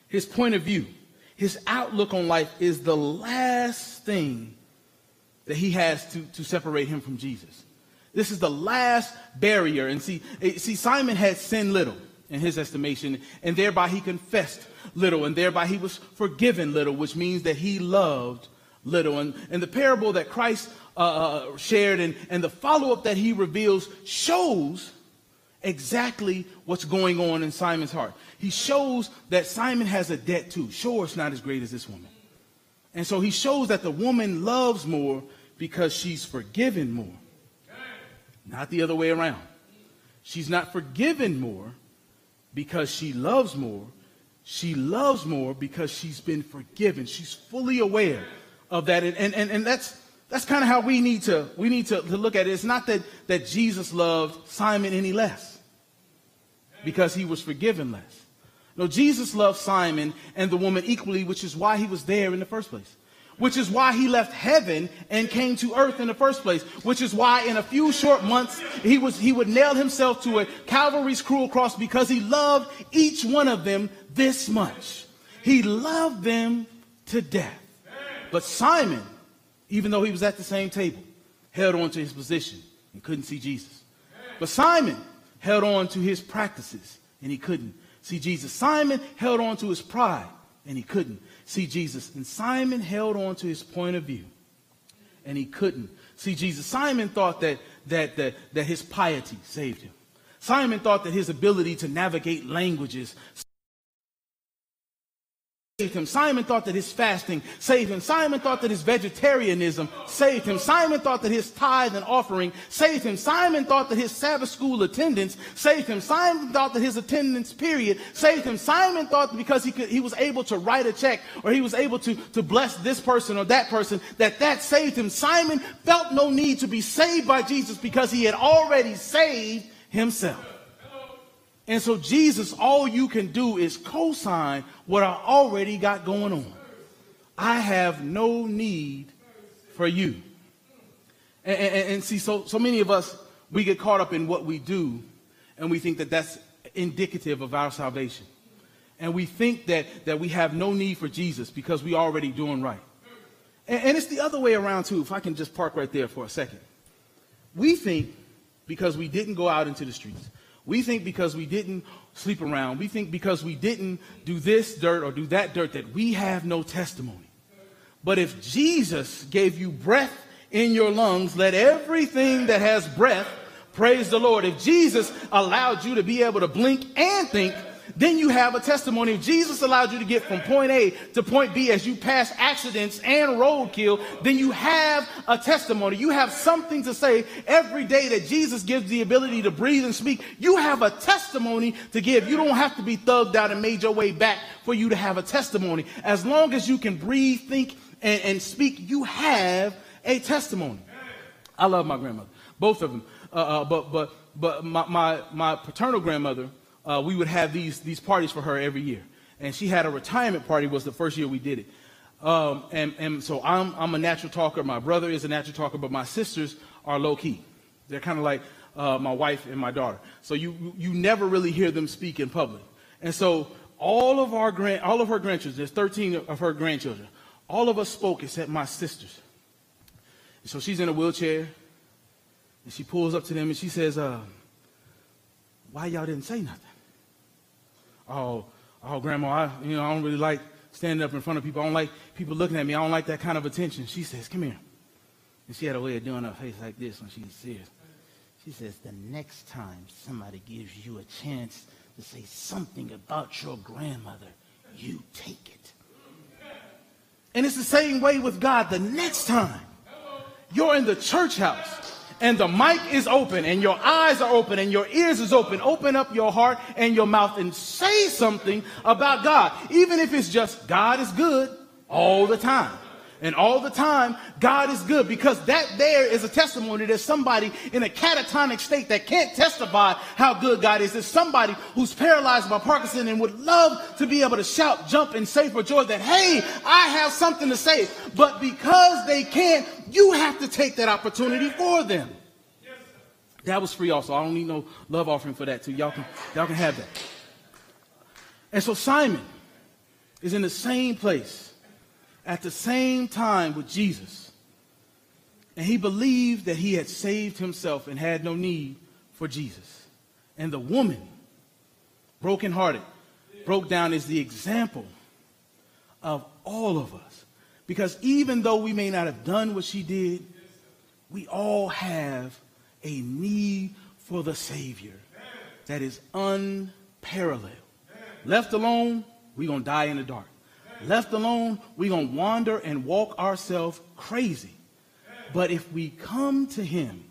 his point of view, his outlook on life is the last thing that he has to, to separate him from Jesus. This is the last barrier. And see, eh, see, Simon had sinned little in his estimation, and thereby he confessed little, and thereby he was forgiven little, which means that he loved little. And, and the parable that Christ uh, uh shared and, and the follow up that he reveals shows exactly what's going on in Simon's heart. He shows that Simon has a debt too. Sure, it's not as great as this woman. And so he shows that the woman loves more because she's forgiven more, not the other way around. She's not forgiven more because she loves more. She loves more because she's been forgiven. She's fully aware of that. And, and, and that's, that's kind of how we need to, we need to, to look at it. It's not that, that Jesus loved Simon any less because he was forgiven less. No, Jesus loved Simon and the woman equally, which is why he was there in the first place. Which is why he left heaven and came to earth in the first place. Which is why in a few short months he was he would nail himself to a Calvary's cruel cross because he loved each one of them this much. He loved them to death. But Simon, even though he was at the same table, held on to his position and couldn't see Jesus. But Simon, held on to his practices and he couldn't see Jesus. Simon held on to his pride and he couldn't see Jesus. And Simon held on to his point of view and he couldn't see Jesus. Simon thought that, that, that, that his piety saved him. Simon thought that his ability to navigate languages saved him. Simon thought that his fasting saved him. Simon thought that his vegetarianism saved him. Simon thought that his tithe and offering saved him. Simon thought that his Sabbath school attendance saved him. Simon thought that his attendance period saved him. Simon thought that because he could, he was able to write a check or he was able to, to bless this person or that person, that that saved him. Simon felt no need to be saved by Jesus because he had already saved himself. And so, Jesus, all you can do is co sign what I already got going on. I have no need for you. And, and, and, see, so, so many of us, we get caught up in what we do, and we think that that's indicative of our salvation. And we think that, that we have no need for Jesus because we're already doing right. And, and it's the other way around too, if I can just park right there for a second. We think because we didn't go out into the streets, we think because we didn't sleep around, we think because we didn't do this dirt or do that dirt that we have no testimony. But if Jesus gave you breath in your lungs, let everything that has breath praise the Lord. If Jesus allowed you to be able to blink and think, then you have a testimony. If Jesus allowed you to get from point A to point B as you pass accidents and roadkill, then you have a testimony. You have something to say every day that Jesus gives the ability to breathe and speak. You have a testimony to give. You don't have to be thugged out and made your way back for you to have a testimony. As long as you can breathe, think, and, and speak, you have a testimony. I love my grandmother, both of them. Uh, uh, but but but my, my, my paternal grandmother, uh, we would have these, these parties for her every year. And she had a retirement party was the first year we did it. Um, and, and so I'm, I'm a natural talker. My brother is a natural talker, but my sisters are low key. They're kind of like uh, my wife and my daughter. So you, you never really hear them speak in public. And so all of our grand, all of her grandchildren, there's 13 of her grandchildren, all of us spoke except my sisters. And so she's in a wheelchair, and she pulls up to them and she says, uh, "Why y'all didn't say nothing?" Oh, oh, grandma, I, you know, I don't really like standing up in front of people. I don't like people looking at me. I don't like that kind of attention. She says, come here. And she had a way of doing her face like this when she was serious. She says, the next time somebody gives you a chance to say something about your grandmother, you take it. And it's the same way with God. The next time you're in the church house and the mic is open and your eyes are open and your ears is open, open up your heart and your mouth and say something about God. Even if it's just God is good all the time. And all the time, God is good because that there is a testimony. There's somebody in a catatonic state that can't testify how good God is. There's somebody who's paralyzed by Parkinson and would love to be able to shout, jump, and say for joy that, hey, I have something to say. But because they can't, you have to take that opportunity for them. That was free also. I don't need no love offering for that too. Y'all can, y'all can have that. And so Simon is in the same place at the same time with Jesus. And he believed that he had saved himself and had no need for Jesus. And the woman, brokenhearted, broke down as the example of all of us. Because even though we may not have done what she did, we all have a need for the Savior that is unparalleled. Left alone, we're going to die in the dark. Left alone, we're going to wander and walk ourselves crazy. But if we come to him,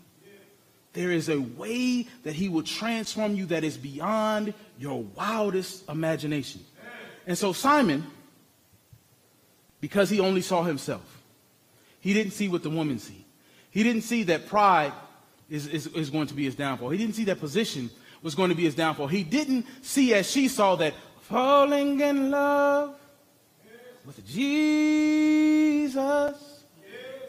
there is a way that he will transform you that is beyond your wildest imagination. And so Simon, because he only saw himself, he didn't see what the woman see. He didn't see that pride is, is, is going to be his downfall. He didn't see that position was going to be his downfall. He didn't see as she saw that falling in love with Jesus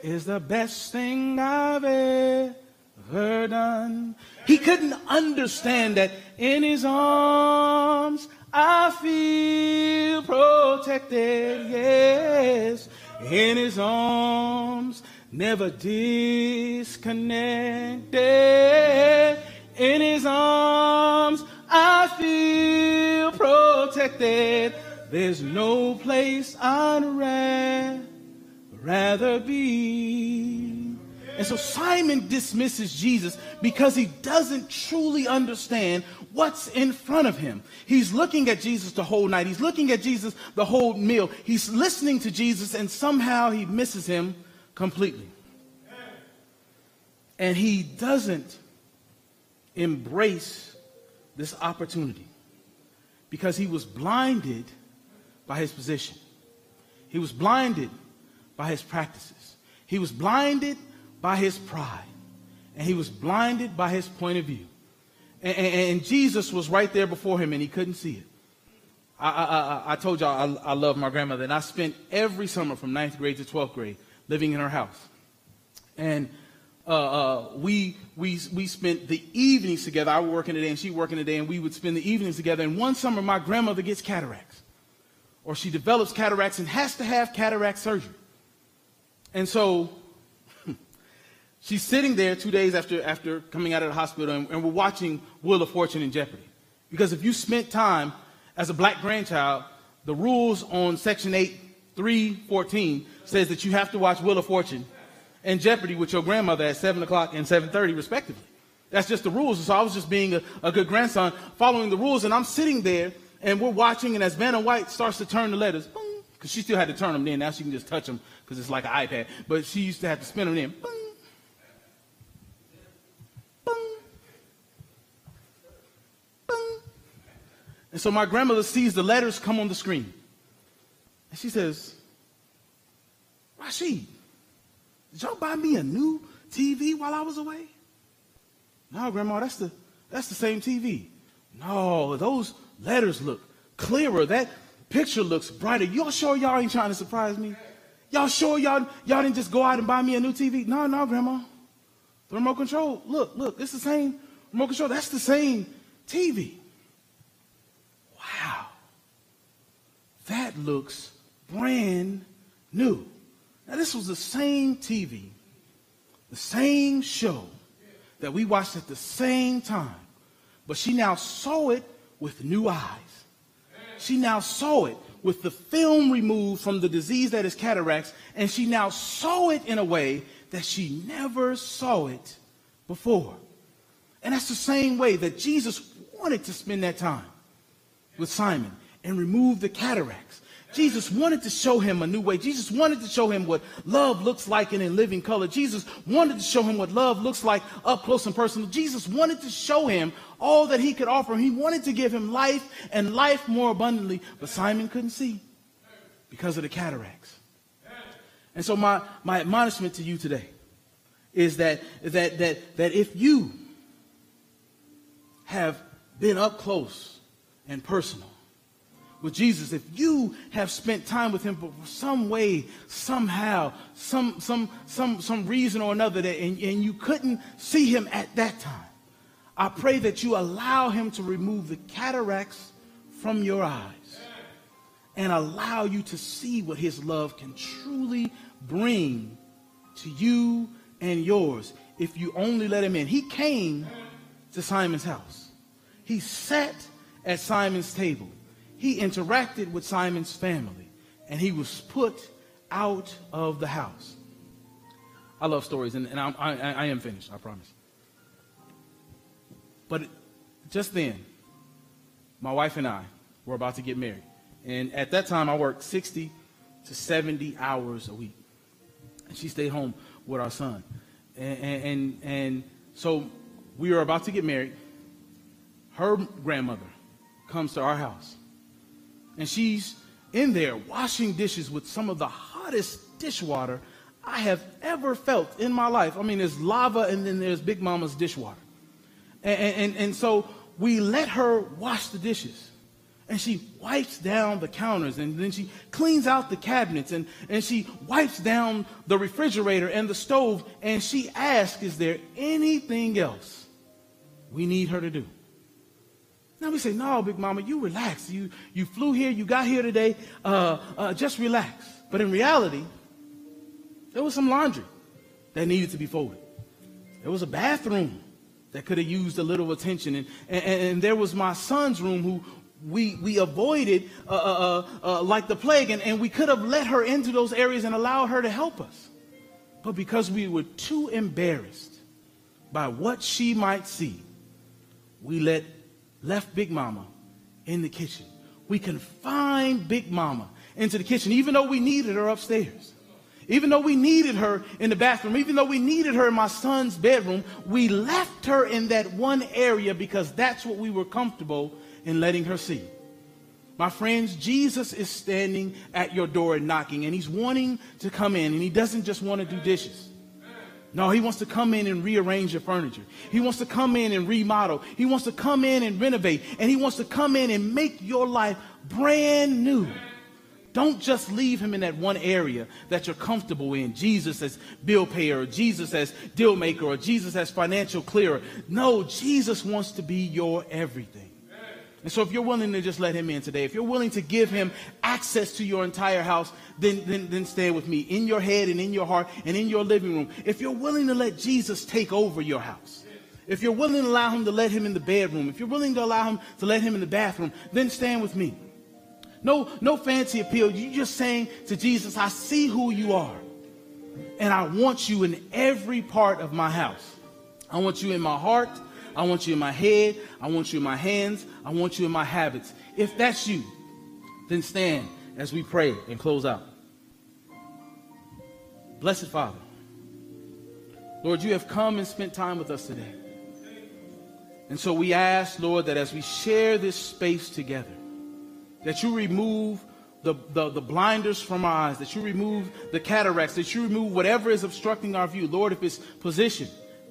is the best thing I've ever done. He couldn't understand that in his arms I feel protected. Yes, in his arms, never disconnected. In his arms, I feel protected. There's no place I'd rather be. And so Simon dismisses Jesus because he doesn't truly understand what's in front of him. He's looking at Jesus the whole night. He's looking at Jesus the whole meal. He's listening to Jesus and somehow he misses him completely. And he doesn't embrace this opportunity because he was blinded by his position. He was blinded by his practices. He was blinded by his pride. And he was blinded by his point of view. And, and, and Jesus was right there before him and he couldn't see it. I, I, I told y'all I, I love my grandmother, and I spent every summer from ninth grade to 12th grade living in her house. And uh, uh, we, we, we spent the evenings together. I was working today and she working today, and we would spend the evenings together. And one summer, my grandmother gets cataracts, or she develops cataracts and has to have cataract surgery. And so [LAUGHS] she's sitting there two days after, after coming out of the hospital, and, and we're watching Wheel of Fortune in Jeopardy. Because if you spent time as a black grandchild, the rules on Section 8, 314 says that you have to watch Wheel of Fortune and Jeopardy with your grandmother at 7 o'clock and 7.30 respectively. That's just the rules. So I was just being a, a good grandson, following the rules, and I'm sitting there, and we're watching, and as Vanna White starts to turn the letters, because she still had to turn them in. Now she can just touch them because it's like an iPad. But she used to have to spin them in. Boom, And so my grandmother sees the letters come on the screen. And she says, Rashid, did y'all buy me a new TV while I was away? No, Grandma, that's the that's the same TV. No, those letters look clearer. That picture looks brighter. Y'all sure y'all ain't trying to surprise me? Y'all sure y'all y'all didn't just go out and buy me a new TV? No, no, Grandma. The remote control. Look, look, it's the same remote control. That's the same TV. Wow. That looks brand new. Now, this was the same TV, the same show that we watched at the same time, but she now saw it with new eyes. She now saw it with the film removed from the disease that is cataracts, and she now saw it in a way that she never saw it before. And that's the same way that Jesus wanted to spend that time with Simon and remove the cataracts. Jesus wanted to show him a new way. Jesus wanted to show him what love looks like in a living color. Jesus wanted to show him what love looks like up close and personal. Jesus wanted to show him all that he could offer. He wanted to give him life and life more abundantly, but Simon couldn't see because of the cataracts. And so my, my admonishment to you today is that, that, that, that if you have been up close and personal with Jesus, if you have spent time with him, for some way, somehow, some, some, some, some reason or another, that, and, and you couldn't see him at that time, I pray that you allow him to remove the cataracts from your eyes and allow you to see what his love can truly bring to you and yours if you only let him in. He came to Simon's house. He sat at Simon's table he interacted with Simon's family and he was put out of the house. I love stories, and, and I, I, I am finished, I promise. But just then, my wife and I were about to get married. And at that time, I worked 60 to 70 hours a week. And she stayed home with our son. And, and, and so we were about to get married. Her grandmother comes to our house and she's in there washing dishes with some of the hottest dishwater I have ever felt in my life. I mean, there's lava and then there's Big Mama's dishwater. And, and, and so we let her wash the dishes. And she wipes down the counters and then she cleans out the cabinets and, and she wipes down the refrigerator and the stove and she asks, Is there anything else we need her to do? Now we say, no, Big Mama, you relax. You, you flew here, you got here today, uh, uh, just relax. But in reality, there was some laundry that needed to be folded. There was a bathroom that could have used a little attention. And, and, and there was my son's room who we, we avoided uh, uh, uh, uh like the plague. And, and we could have let her into those areas and allowed her to help us. But because we were too embarrassed by what she might see, we let left Big Mama in the kitchen. We confined Big Mama into the kitchen, even though we needed her upstairs. Even though we needed her in the bathroom, even though we needed her in my son's bedroom, we left her in that one area because that's what we were comfortable in letting her see. My friends, Jesus is standing at your door and knocking, and he's wanting to come in, and he doesn't just want to do dishes. No, he wants to come in and rearrange your furniture. He wants to come in and remodel. He wants to come in and renovate. And he wants to come in and make your life brand new. don't just leave him in that one area that you're comfortable in. Jesus as bill payer, or Jesus as deal maker, or Jesus as financial clearer. No, Jesus wants to be your everything. And so if you're willing to just let him in today, if you're willing to give him access to your entire house, then, then, then stand with me in your head and in your heart and in your living room. If you're willing to let Jesus take over your house, if you're willing to allow him to let him in the bedroom, if you're willing to allow him to let him in the bathroom, then stand with me. No, no fancy appeal. You just saying to Jesus, I see who you are. And I want you in every part of my house. I want you in my heart. I want you in my head. I want you in my hands. I want you in my habits. If that's you, then stand as we pray and close out. Blessed Father, Lord, you have come and spent time with us today. And so we ask, Lord, that as we share this space together, that you remove the, the, the, blinders from our eyes, that you remove the cataracts, that you remove whatever is obstructing our view. Lord, if it's position,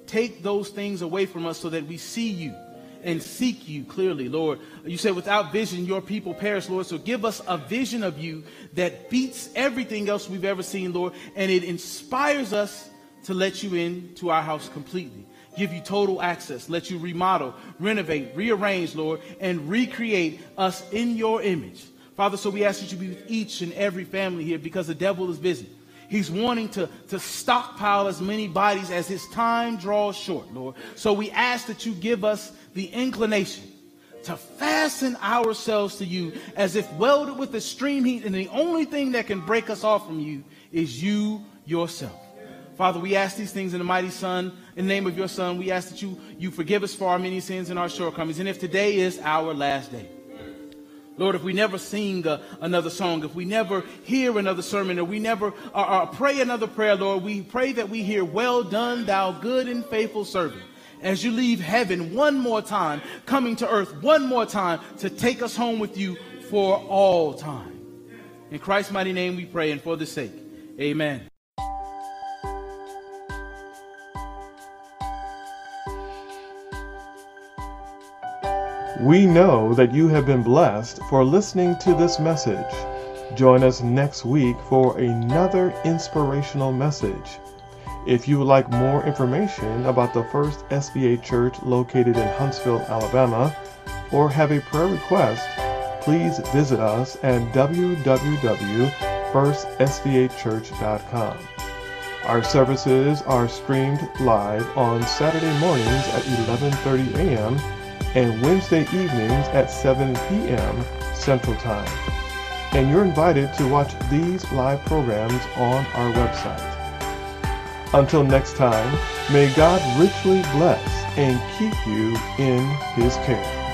Take those things away from us so that we see you and seek you clearly, Lord. You said, without vision, your people perish, Lord. So give us a vision of you that beats everything else we've ever seen, Lord. And it inspires us to let you into our house completely. Give you total access. Let you remodel, renovate, rearrange, Lord, and recreate us in your image. Father, so we ask that you be with each and every family here because the devil is busy. He's wanting to, to stockpile as many bodies as his time draws short, Lord. So we ask that you give us the inclination to fasten ourselves to you as if welded with extreme heat, and the only thing that can break us off from you is you yourself. Father, we ask these things in the mighty Son, in the name of your Son. We ask that you, you forgive us for our many sins and our shortcomings. And if today is our last day, Lord, if we never sing uh, another song, if we never hear another sermon, or we never uh, uh, pray another prayer, Lord, we pray that we hear, Well done, thou good and faithful servant, as you leave heaven one more time, coming to earth one more time to take us home with you for all time. In Christ's mighty name we pray, and for the sake, amen. We know that you have been blessed for listening to this message. Join us next week for another inspirational message. If you would like more information about the First SDA Church located in Huntsville, Alabama, or have a prayer request, please visit us at www.firstsdachurch.com. Our services are streamed live on Saturday mornings at 11:30 a.m and Wednesday evenings at 7 p.m. Central Time. And you're invited to watch these live programs on our website. Until next time, may God richly bless and keep you in His care.